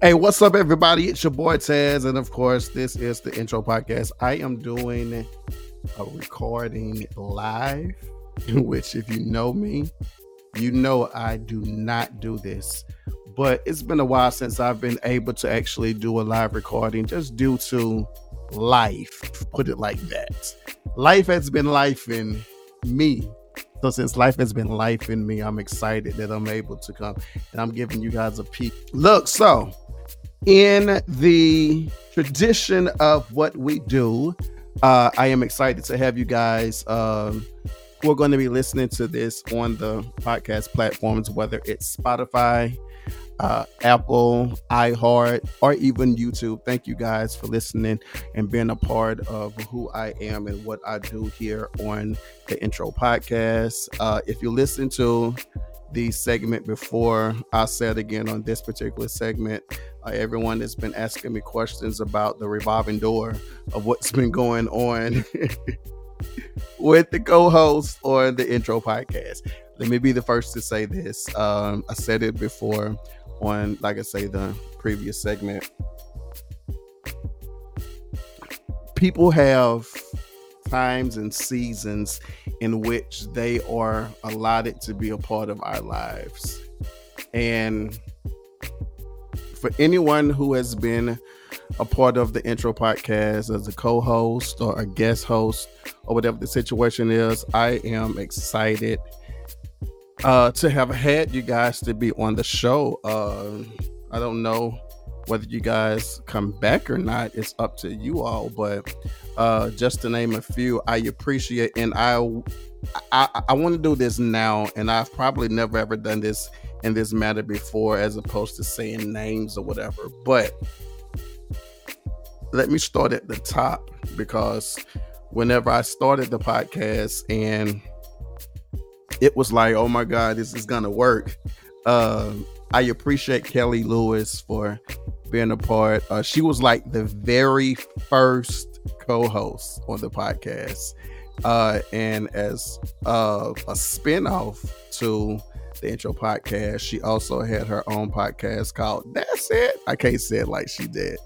Hey, what's up, everybody? It's your boy Taz, and of course, this is the intro podcast. I am doing a recording live, which, if you know me, you know I do not do this. But it's been a while since I've been able to actually do a live recording just due to life, put it like that. Life has been life in me so since life has been life in me, I'm excited that I'm able to come and I'm giving you guys a peek. Look, so in the tradition of what we do, uh, I am excited to have you guys. Um, we're going to be listening to this on the podcast platforms, whether it's Spotify, uh, Apple, iHeart, or even YouTube. Thank you guys for listening and being a part of who I am and what I do here on the Intro Podcast. Uh, if you listen to the segment before, I said again on this particular segment, uh, everyone has been asking me questions about the revolving door of what's been going on. with the co-host or the intro podcast. Let me be the first to say this. Um, I said it before on, like I say, the previous segment. People have times and seasons in which they are allotted to be a part of our lives. And for anyone who has been a part of the intro podcast as a co-host or a guest host or whatever the situation is, I am excited uh, to have had you guys to be on the show. Uh, I don't know whether you guys come back or not. It's up to you all. But uh, just to name a few, I appreciate and I I, I want to do this now, and I've probably never ever done this in this matter before, as opposed to saying names or whatever. But let me start at the top because whenever I started the podcast and it was like, oh my God, this is gonna work. Um, I appreciate Kelly Lewis for being a part. Uh, she was like the very first co-host on the podcast. Uh, and as uh, a spinoff to the intro podcast, she also had her own podcast called That's It. I can't say it like she did,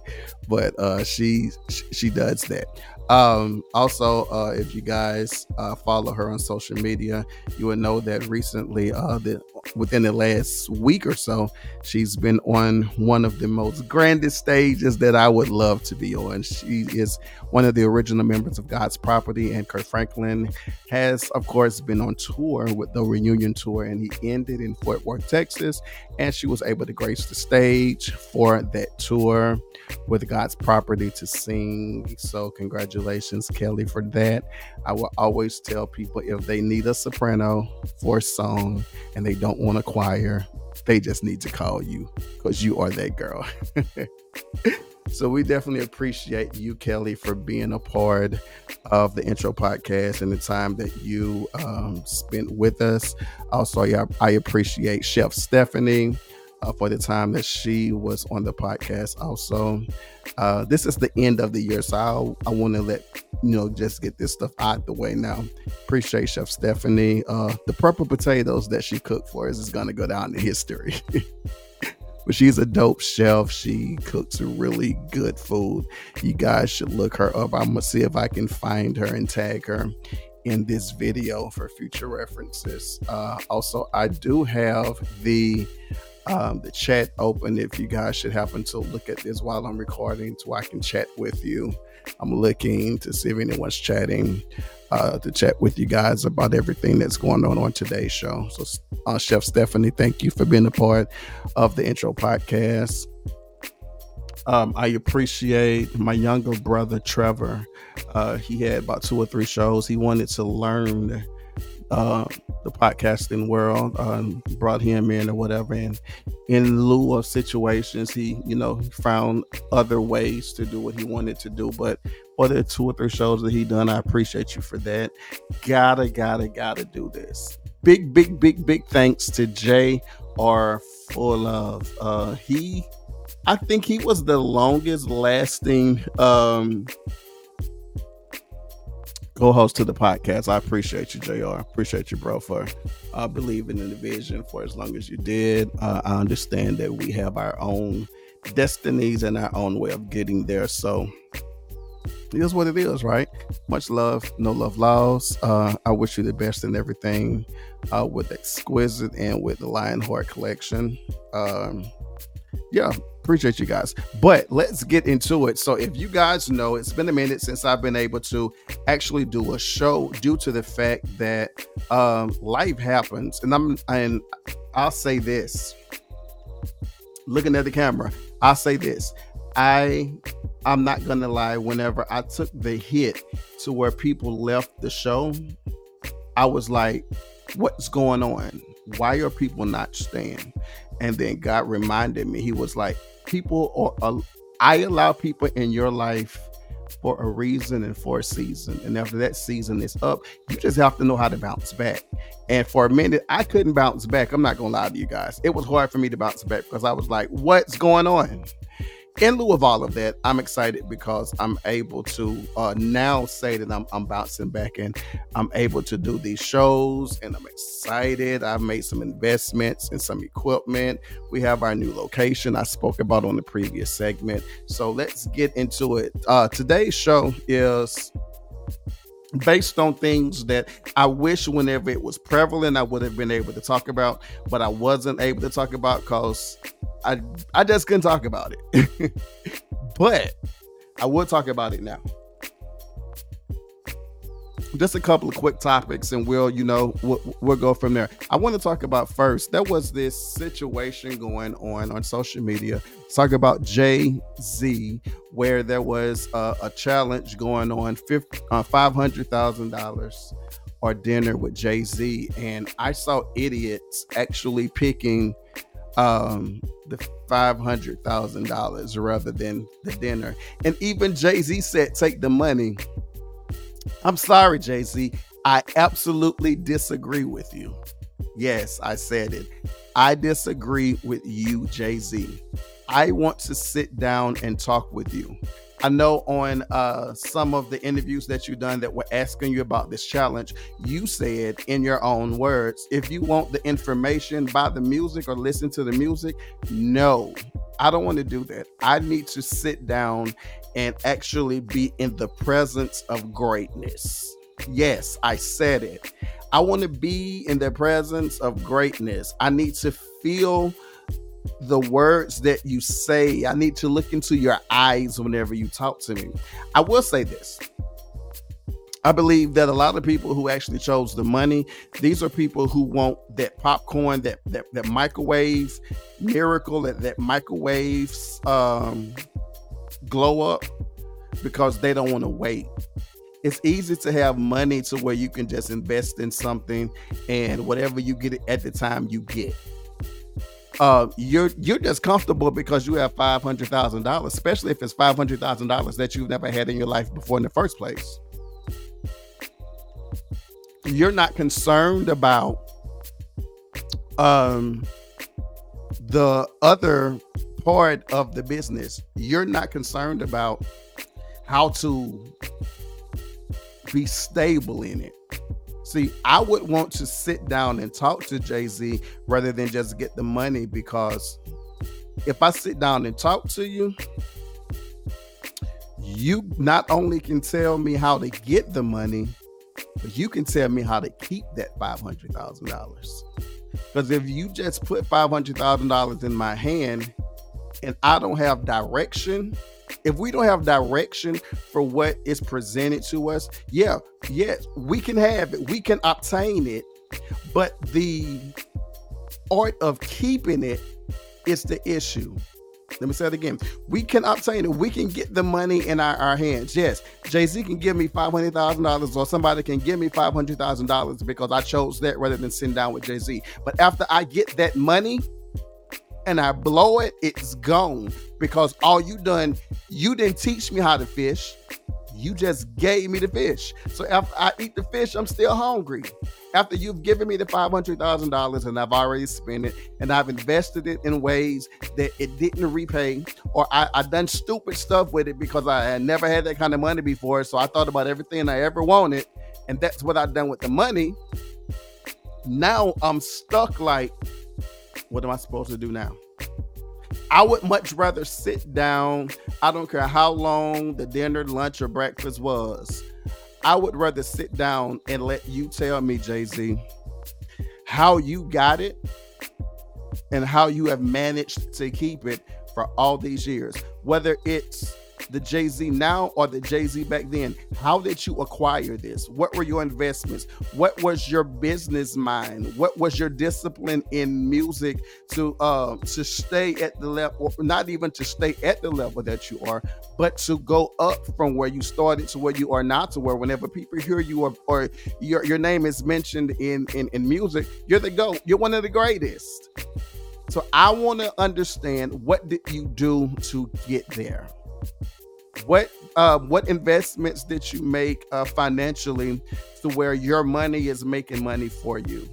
but uh, she she does that. Um, also, uh, if you guys uh, follow her on social media, you would know that recently, uh, the, within the last week or so, she's been on one of the most grandest stages that I would love to be on. She is one of the original members of God's Property, and Kirk Franklin has, of course, been on tour with the reunion tour, and he ended in Fort Worth, Texas, and she was able to grace the stage for that tour with God's Property to sing. So, congratulations, Kelly, for that. I will always tell people if they need a soprano for a song and they don't want a choir, they just need to call you because you are that girl. so we definitely appreciate you, Kelly, for being a part of the intro podcast and the time that you um, spent with us. Also, I appreciate Chef Stephanie uh, for the time that she was on the podcast. Also, uh, this is the end of the year, so I, I want to let you know just get this stuff out the way now. Appreciate Chef Stephanie. Uh, the purple potatoes that she cooked for us is going to go down in history. but she's a dope chef. She cooks really good food. You guys should look her up. I'm gonna see if I can find her and tag her in this video for future references. Uh, also, I do have the um, the chat open if you guys should happen to look at this while I'm recording so I can chat with you. I'm looking to see if anyone's chatting uh, to chat with you guys about everything that's going on on today's show. So, uh, Chef Stephanie, thank you for being a part of the intro podcast. Um, I appreciate my younger brother Trevor. Uh, he had about two or three shows. He wanted to learn uh, the podcasting world, um, brought him in or whatever. And in lieu of situations, he, you know, found other ways to do what he wanted to do. But for the two or three shows that he done, I appreciate you for that. Gotta, gotta, gotta do this. Big, big, big, big thanks to Jay R. Full of. Uh, he, I think he was the longest lasting um co-host to the podcast. I appreciate you, Jr. Appreciate you, bro, for uh, believing in the vision for as long as you did. Uh, I understand that we have our own destinies and our own way of getting there. So it is what it is, right? Much love, no love lost. Uh, I wish you the best in everything uh, with Exquisite and with the Lionheart collection. Um, yeah, appreciate you guys. But let's get into it. So, if you guys know, it's been a minute since I've been able to actually do a show due to the fact that um, life happens, and I'm and I'll say this. Looking at the camera, I'll say this. I I'm not gonna lie, whenever I took the hit to where people left the show, I was like, what's going on? Why are people not staying? And then God reminded me, He was like, people are, I allow people in your life for a reason and for a season. And after that season is up, you just have to know how to bounce back. And for a minute, I couldn't bounce back. I'm not gonna lie to you guys. It was hard for me to bounce back because I was like, what's going on? In lieu of all of that, I'm excited because I'm able to uh, now say that I'm, I'm bouncing back and I'm able to do these shows and I'm excited. I've made some investments in some equipment. We have our new location I spoke about on the previous segment. So let's get into it. Uh, today's show is based on things that I wish whenever it was prevalent I would have been able to talk about, but I wasn't able to talk about because I I just couldn't talk about it. but I will talk about it now. Just a couple of quick topics, and we'll, you know, we'll, we'll go from there. I want to talk about first. There was this situation going on on social media. Talk about Jay Z, where there was a, a challenge going on, uh, five hundred thousand dollars or dinner with Jay Z, and I saw idiots actually picking um the five hundred thousand dollars rather than the dinner. And even Jay-Z said take the money. I'm sorry, Jay-Z. I absolutely disagree with you. Yes, I said it. I disagree with you, Jay-Z. I want to sit down and talk with you. I know on uh, some of the interviews that you've done that were asking you about this challenge, you said in your own words, if you want the information by the music or listen to the music, no, I don't want to do that. I need to sit down and actually be in the presence of greatness. Yes, I said it. I want to be in the presence of greatness. I need to feel the words that you say. I need to look into your eyes whenever you talk to me. I will say this. I believe that a lot of people who actually chose the money, these are people who want that popcorn, that that, that microwave miracle, that, that microwave um, glow up because they don't want to wait. It's easy to have money to where you can just invest in something and whatever you get at the time you get uh, you're you're just comfortable because you have five hundred thousand dollars, especially if it's five hundred thousand dollars that you've never had in your life before in the first place. You're not concerned about um the other part of the business. You're not concerned about how to be stable in it. See, I would want to sit down and talk to Jay Z rather than just get the money because if I sit down and talk to you, you not only can tell me how to get the money, but you can tell me how to keep that $500,000. Because if you just put $500,000 in my hand and I don't have direction, if we don't have direction for what is presented to us, yeah, yes, we can have it, we can obtain it, but the art of keeping it is the issue. Let me say it again. We can obtain it. We can get the money in our, our hands. Yes, Jay Z can give me five hundred thousand dollars, or somebody can give me five hundred thousand dollars because I chose that rather than sitting down with Jay Z. But after I get that money, and I blow it, it's gone because all you done, you didn't teach me how to fish. You just gave me the fish. So after I eat the fish, I'm still hungry. After you've given me the $500,000 and I've already spent it and I've invested it in ways that it didn't repay, or I, I done stupid stuff with it because I had never had that kind of money before. So I thought about everything I ever wanted, and that's what I've done with the money. Now I'm stuck like, what am I supposed to do now? I would much rather sit down. I don't care how long the dinner, lunch, or breakfast was. I would rather sit down and let you tell me, Jay Z, how you got it and how you have managed to keep it for all these years. Whether it's the Jay Z now or the Jay Z back then? How did you acquire this? What were your investments? What was your business mind? What was your discipline in music to uh, to stay at the level, not even to stay at the level that you are, but to go up from where you started to where you are now to where whenever people hear you or, or your, your name is mentioned in, in in music, you're the GOAT. You're one of the greatest. So I want to understand what did you do to get there? What uh, what investments did you make uh, financially to where your money is making money for you?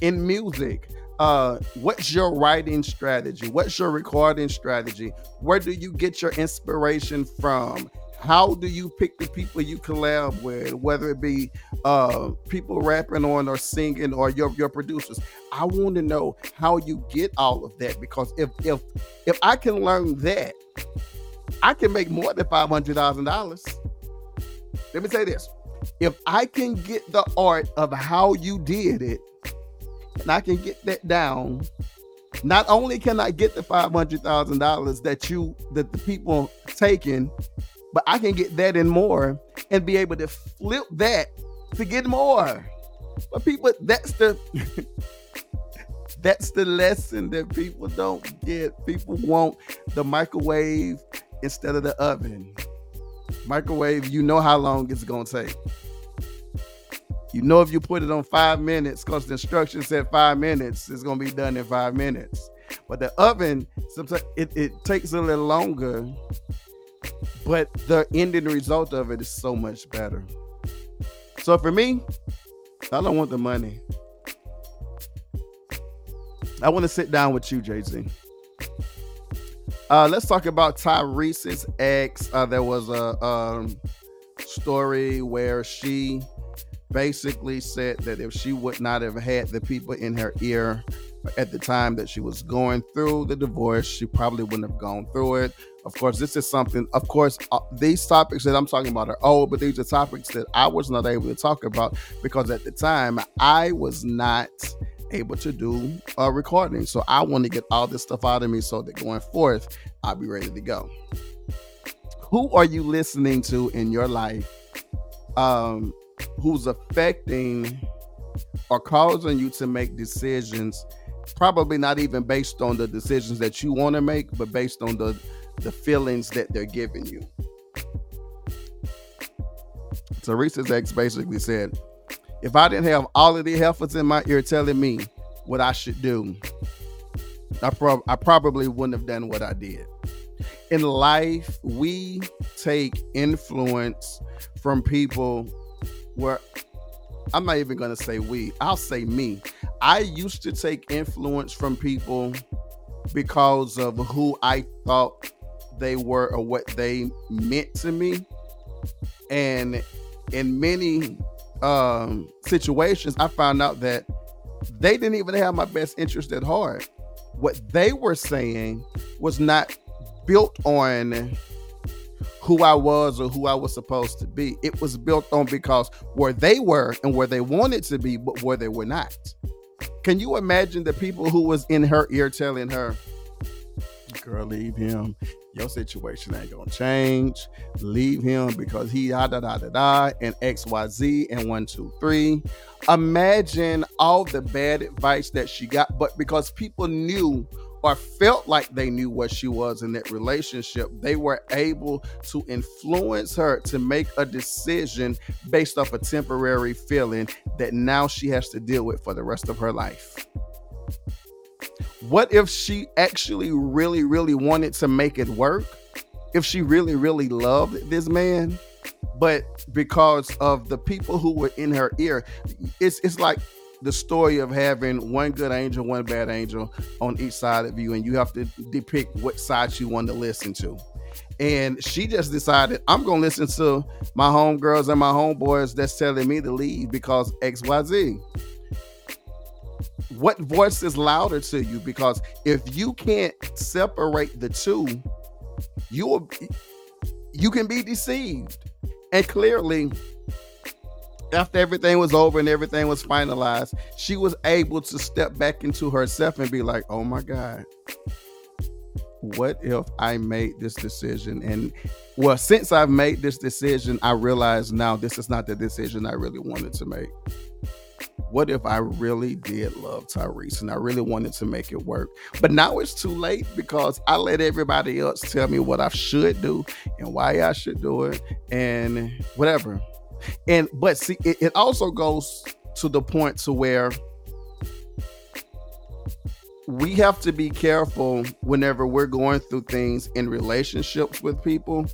In music, uh, what's your writing strategy? What's your recording strategy? Where do you get your inspiration from? How do you pick the people you collab with, whether it be uh, people rapping on or singing or your, your producers? I want to know how you get all of that because if if if I can learn that, I can make more than five hundred thousand dollars. Let me say this: if I can get the art of how you did it, and I can get that down, not only can I get the five hundred thousand dollars that you that the people taking, but I can get that and more, and be able to flip that to get more. But people, that's the that's the lesson that people don't get. People want the microwave instead of the oven. Microwave, you know how long it's gonna take. You know if you put it on five minutes, because the instructions said five minutes, it's gonna be done in five minutes. But the oven, sometimes it, it takes a little longer, but the ending result of it is so much better. So for me, I don't want the money. I want to sit down with you, Jay Z. Uh, let's talk about Tyrese's ex. Uh, there was a um, story where she basically said that if she would not have had the people in her ear at the time that she was going through the divorce, she probably wouldn't have gone through it. Of course, this is something, of course, uh, these topics that I'm talking about are old, but these are topics that I was not able to talk about because at the time I was not able to do a recording. So I want to get all this stuff out of me so that going forth, I'll be ready to go. Who are you listening to in your life um, who's affecting or causing you to make decisions? Probably not even based on the decisions that you want to make, but based on the the feelings that they're giving you. Tyrese's ex basically said, if I didn't have all of the heifers in my ear telling me what I should do, I, prob- I probably wouldn't have done what I did. In life, we take influence from people where I'm not even going to say we, I'll say me. I used to take influence from people because of who I thought they were or what they meant to me. And in many um, situations, I found out that they didn't even have my best interest at heart. What they were saying was not built on who I was or who I was supposed to be. It was built on because where they were and where they wanted to be, but where they were not. Can you imagine the people who was in her ear telling her, girl, leave him your situation ain't gonna change. Leave him because he da da da da da and XYZ and one, two, three. Imagine all the bad advice that she got, but because people knew or felt like they knew what she was in that relationship, they were able to influence her to make a decision based off a temporary feeling that now she has to deal with for the rest of her life. What if she actually really, really wanted to make it work? If she really, really loved this man, but because of the people who were in her ear, it's it's like the story of having one good angel, one bad angel on each side of you, and you have to depict what side you want to listen to. And she just decided, I'm gonna listen to my homegirls and my homeboys that's telling me to leave because XYZ what voice is louder to you? Because if you can't separate the two, you will you can be deceived. And clearly, after everything was over and everything was finalized, she was able to step back into herself and be like, oh my God, what if I made this decision? And well, since I've made this decision, I realize now this is not the decision I really wanted to make. What if I really did love Tyrese and I really wanted to make it work? But now it's too late because I let everybody else tell me what I should do and why I should do it and whatever. And but see, it, it also goes to the point to where we have to be careful whenever we're going through things in relationships with people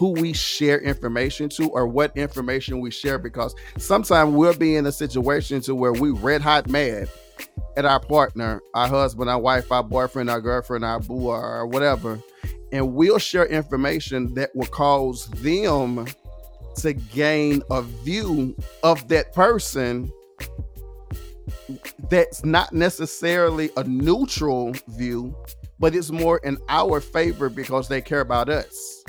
who we share information to or what information we share because sometimes we'll be in a situation to where we red hot mad at our partner, our husband, our wife, our boyfriend, our girlfriend, our boo, or whatever, and we'll share information that will cause them to gain a view of that person that's not necessarily a neutral view, but it's more in our favor because they care about us.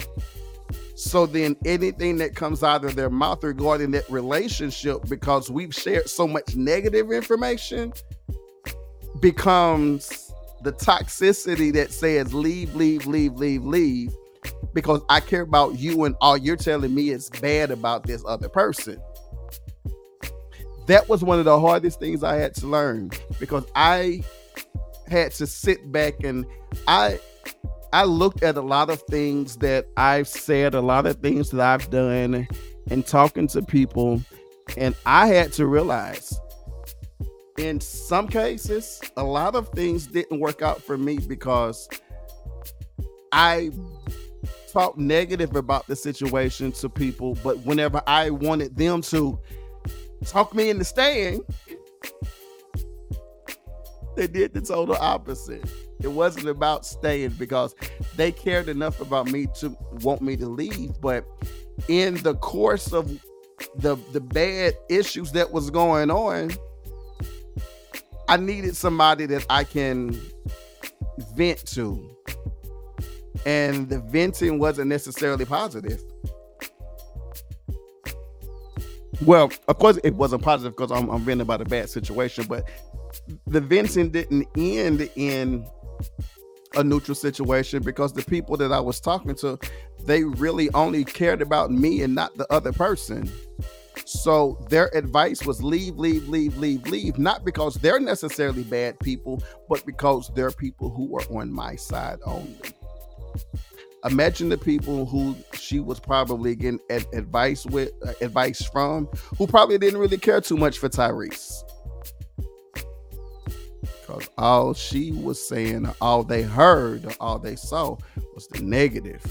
So then anything that comes out of their mouth regarding that relationship, because we've shared so much negative information, becomes the toxicity that says leave, leave, leave, leave, leave, because I care about you and all you're telling me is bad about this other person. That was one of the hardest things I had to learn because I had to sit back and I I looked at a lot of things that I've said, a lot of things that I've done and talking to people and I had to realize in some cases a lot of things didn't work out for me because I talked negative about the situation to people but whenever I wanted them to talk me into staying, they did the total opposite. It wasn't about staying because they cared enough about me to want me to leave. But in the course of the the bad issues that was going on, I needed somebody that I can vent to. And the venting wasn't necessarily positive. Well, of course, it wasn't positive because I'm, I'm venting about a bad situation, but the venting didn't end in a neutral situation because the people that I was talking to, they really only cared about me and not the other person. So their advice was leave, leave, leave, leave, leave, not because they're necessarily bad people, but because they're people who are on my side only imagine the people who she was probably getting advice with uh, advice from who probably didn't really care too much for Tyrese. Because all she was saying, all they heard, all they saw was the negative.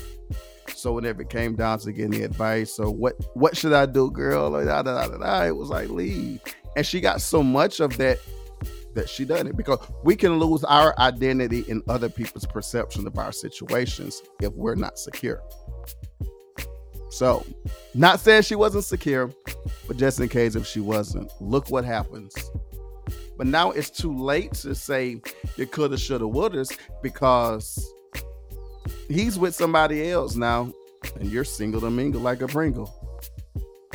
So whenever it came down to getting the advice, so what what should I do, girl? Da, da, da, da, it was like leave. And she got so much of that that she done it because we can lose our identity in other people's perception of our situations if we're not secure. So, not saying she wasn't secure, but just in case if she wasn't, look what happens. But now it's too late to say you coulda, shoulda, wouldas because he's with somebody else now, and you're single to mingle like a Pringle.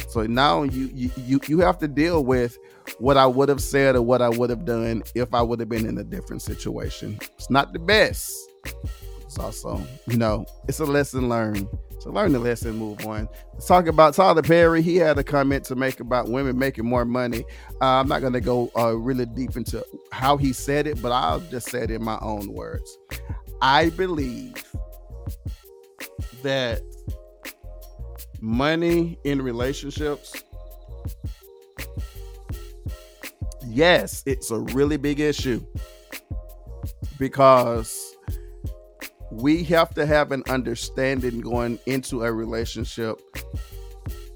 So now you you you, you have to deal with what I would have said or what I would have done if I would have been in a different situation. It's not the best. It's also, you know, it's a lesson learned. So learn the lesson, move on. Let's talk about Tyler Perry. He had a comment to make about women making more money. Uh, I'm not going to go uh, really deep into how he said it, but I'll just say it in my own words. I believe that money in relationships yes, it's a really big issue because we have to have an understanding going into a relationship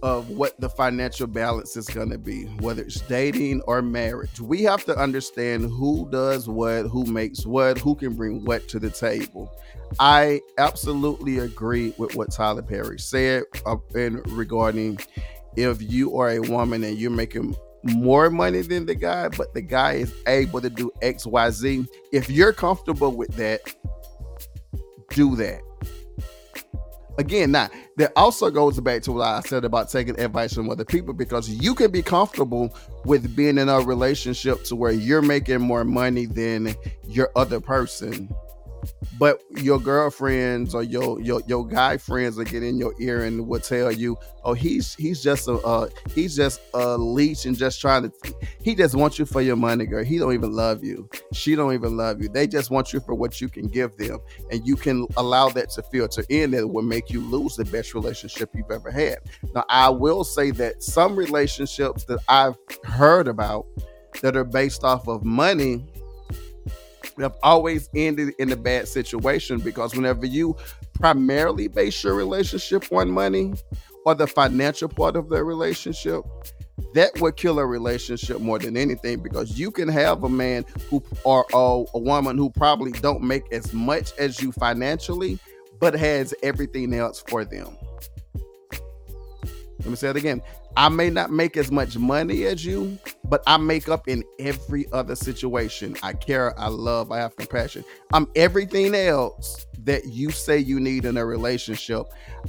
of what the financial balance is going to be, whether it's dating or marriage. We have to understand who does what, who makes what, who can bring what to the table. I absolutely agree with what Tyler Perry said uh, in regarding if you are a woman and you're making more money than the guy, but the guy is able to do XYZ. If you're comfortable with that, do that. Again, now that also goes back to what I said about taking advice from other people because you can be comfortable with being in a relationship to where you're making more money than your other person but your girlfriends or your your your guy friends will get in your ear and will tell you, "Oh, he's he's just a uh, he's just a leech and just trying to he just wants you for your money, girl. He don't even love you. She don't even love you. They just want you for what you can give them, and you can allow that to filter in. That will make you lose the best relationship you've ever had. Now, I will say that some relationships that I've heard about that are based off of money have always ended in a bad situation because whenever you primarily base your relationship on money or the financial part of the relationship, that would kill a relationship more than anything because you can have a man who or a, a woman who probably don't make as much as you financially but has everything else for them. Let me say it again I may not make as much money as you, but I make up in every other situation. I care, I love, I have compassion. I'm everything else that you say you need in a relationship.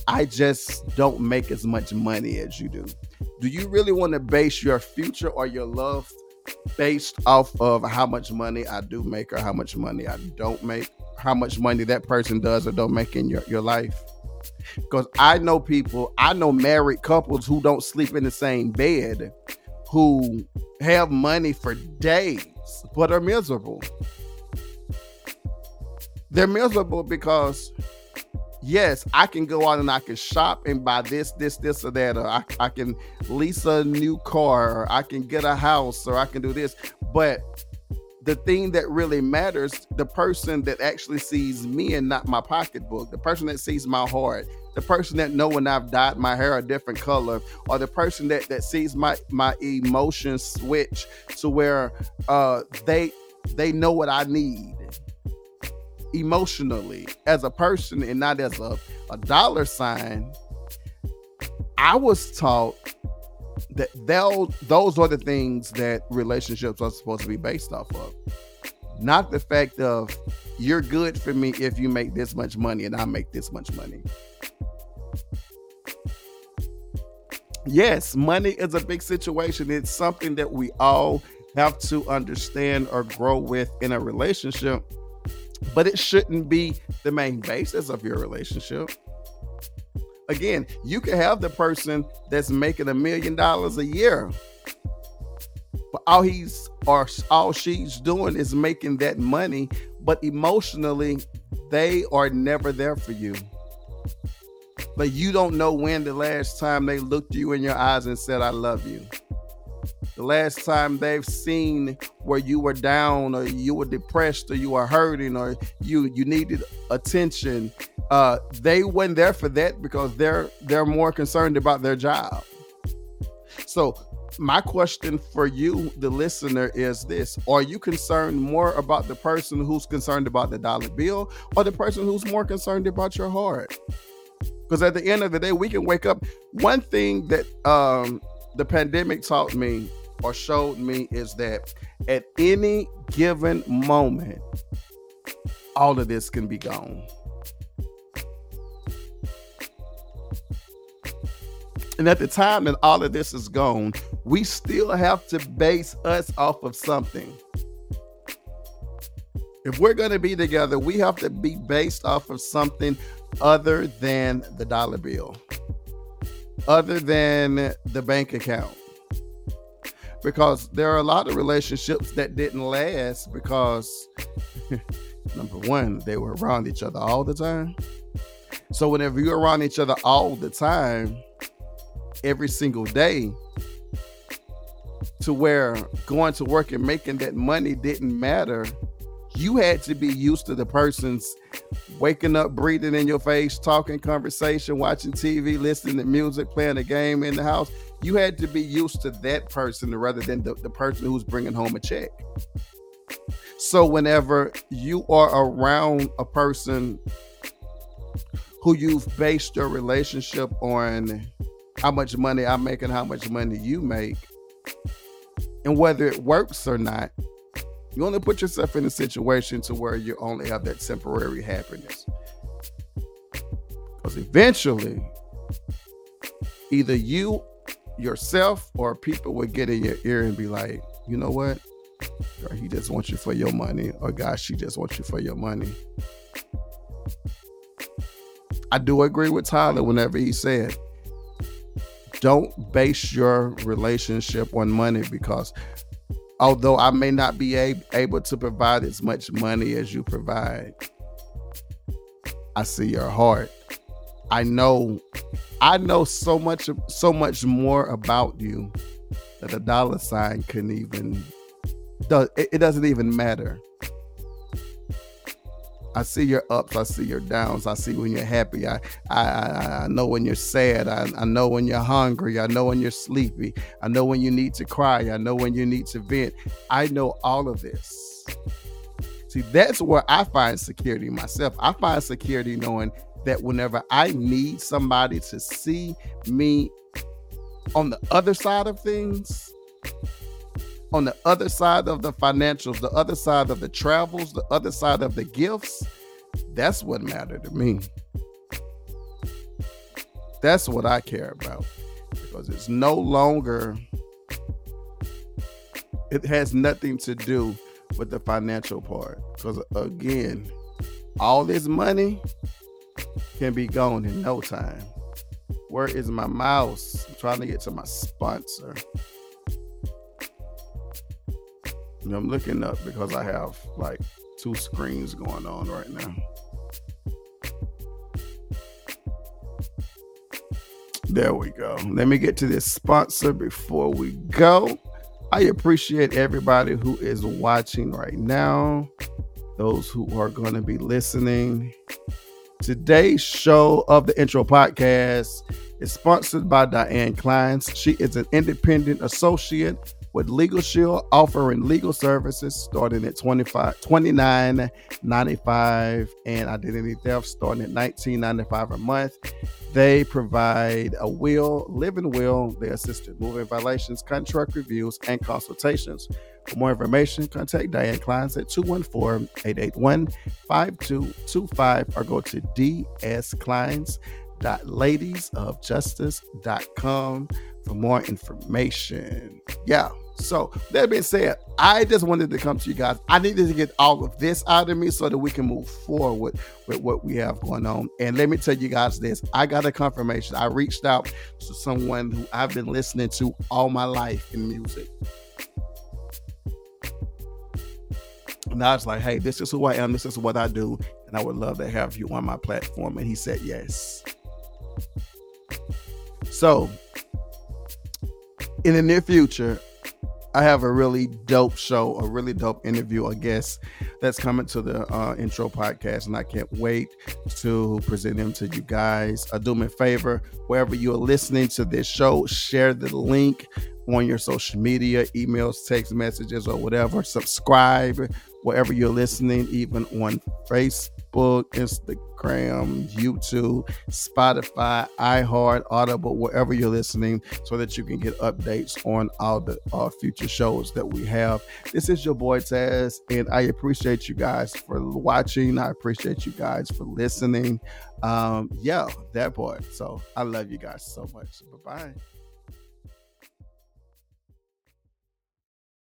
I just don't make as much money as you do. Do you really want to base your future or your love based off of how much money I do make or how much money I don't make? How much money that person does or don't make in your, your life? Because I know people, I know married couples who don't sleep in the same bed, who have money for days, but are miserable. They're miserable because, yes, I can go out and I can shop and buy this, this, this, or that, or I, I can lease a new car, or I can get a house, or I can do this. But the thing that really matters, the person that actually sees me and not my pocketbook, the person that sees my heart, the person that know when I've dyed my hair a different color, or the person that that sees my my emotions switch to where uh they they know what I need emotionally as a person and not as a, a dollar sign. I was taught that those those are the things that relationships are supposed to be based off of not the fact of you're good for me if you make this much money and I make this much money. Yes, money is a big situation. It's something that we all have to understand or grow with in a relationship, but it shouldn't be the main basis of your relationship. Again, you can have the person that's making a million dollars a year, but all he's or all she's doing is making that money, but emotionally, they are never there for you. Like you don't know when the last time they looked you in your eyes and said, I love you. The last time they've seen where you were down or you were depressed or you were hurting or you you needed attention uh, they weren't there for that because they're they're more concerned about their job. So my question for you, the listener, is this: Are you concerned more about the person who's concerned about the dollar bill, or the person who's more concerned about your heart? Because at the end of the day, we can wake up. One thing that um, the pandemic taught me or showed me is that at any given moment, all of this can be gone. And at the time that all of this is gone, we still have to base us off of something. If we're going to be together, we have to be based off of something other than the dollar bill, other than the bank account. Because there are a lot of relationships that didn't last because, number one, they were around each other all the time. So, whenever you're around each other all the time, every single day to where going to work and making that money didn't matter. You had to be used to the person's waking up, breathing in your face, talking conversation, watching TV, listening to music, playing a game in the house. You had to be used to that person rather than the, the person who's bringing home a check. So, whenever you are around a person who you've based your relationship on how much money I make and how much money you make, And whether it works or not, you only put yourself in a situation to where you only have that temporary happiness. Because eventually, either you yourself or people will get in your ear and be like, you know what? Or he just wants you for your money, or God, she just wants you for your money. I do agree with Tyler whenever he said, don't base your relationship on money because although I may not be able to provide as much money as you provide, I see your heart. I know I know so much so much more about you that a dollar sign couldn't even does it doesn't even matter. I see your ups, I see your downs, I see when you're happy, I I, I, know when you're sad, I, I know when you're hungry, I know when you're sleepy, I know when you need to cry, I know when you need to vent. I know all of this. See, that's where I find security myself. I find security knowing that whenever I need somebody to see me on the other side of things, on the other side of the financials, the other side of the travels, the other side of the gifts, that's what mattered to me. That's what I care about because it's no longer, it has nothing to do with the financial part. Because again, all this money can be gone in no time. Where is my mouse? I'm trying to get to my sponsor. I'm looking up because I have like two screens going on right now. There we go. Let me get to this sponsor before we go. I appreciate everybody who is watching right now, those who are going to be listening. Today's show of the intro podcast is sponsored by Diane Clines. She is an independent associate with LegalShield offering legal services starting at 25 $29.95 and identity theft starting at $19.95 a month. They provide a will, living will, they assist in moving violations, contract reviews, and consultations. For more information, contact Diane Clines at 214 881 5225 or go to dsclines.ladiesofjustice.com for more information. Yeah. So that being said, I just wanted to come to you guys. I needed to get all of this out of me so that we can move forward with what we have going on. And let me tell you guys this: I got a confirmation. I reached out to someone who I've been listening to all my life in music. And I was like, hey, this is who I am, this is what I do, and I would love to have you on my platform. And he said yes. So in the near future, I have a really dope show, a really dope interview, a guest that's coming to the uh, intro podcast, and I can't wait to present them to you guys. Uh, do me a favor, wherever you are listening to this show, share the link on your social media, emails, text messages, or whatever. Subscribe wherever you're listening, even on Facebook, Instagram, YouTube, Spotify, iHeart, Audible, wherever you're listening, so that you can get updates on all the uh, future shows that we have. This is your boy Taz, and I appreciate you guys for watching. I appreciate you guys for listening. Um, yeah, that part. So I love you guys so much. Bye bye.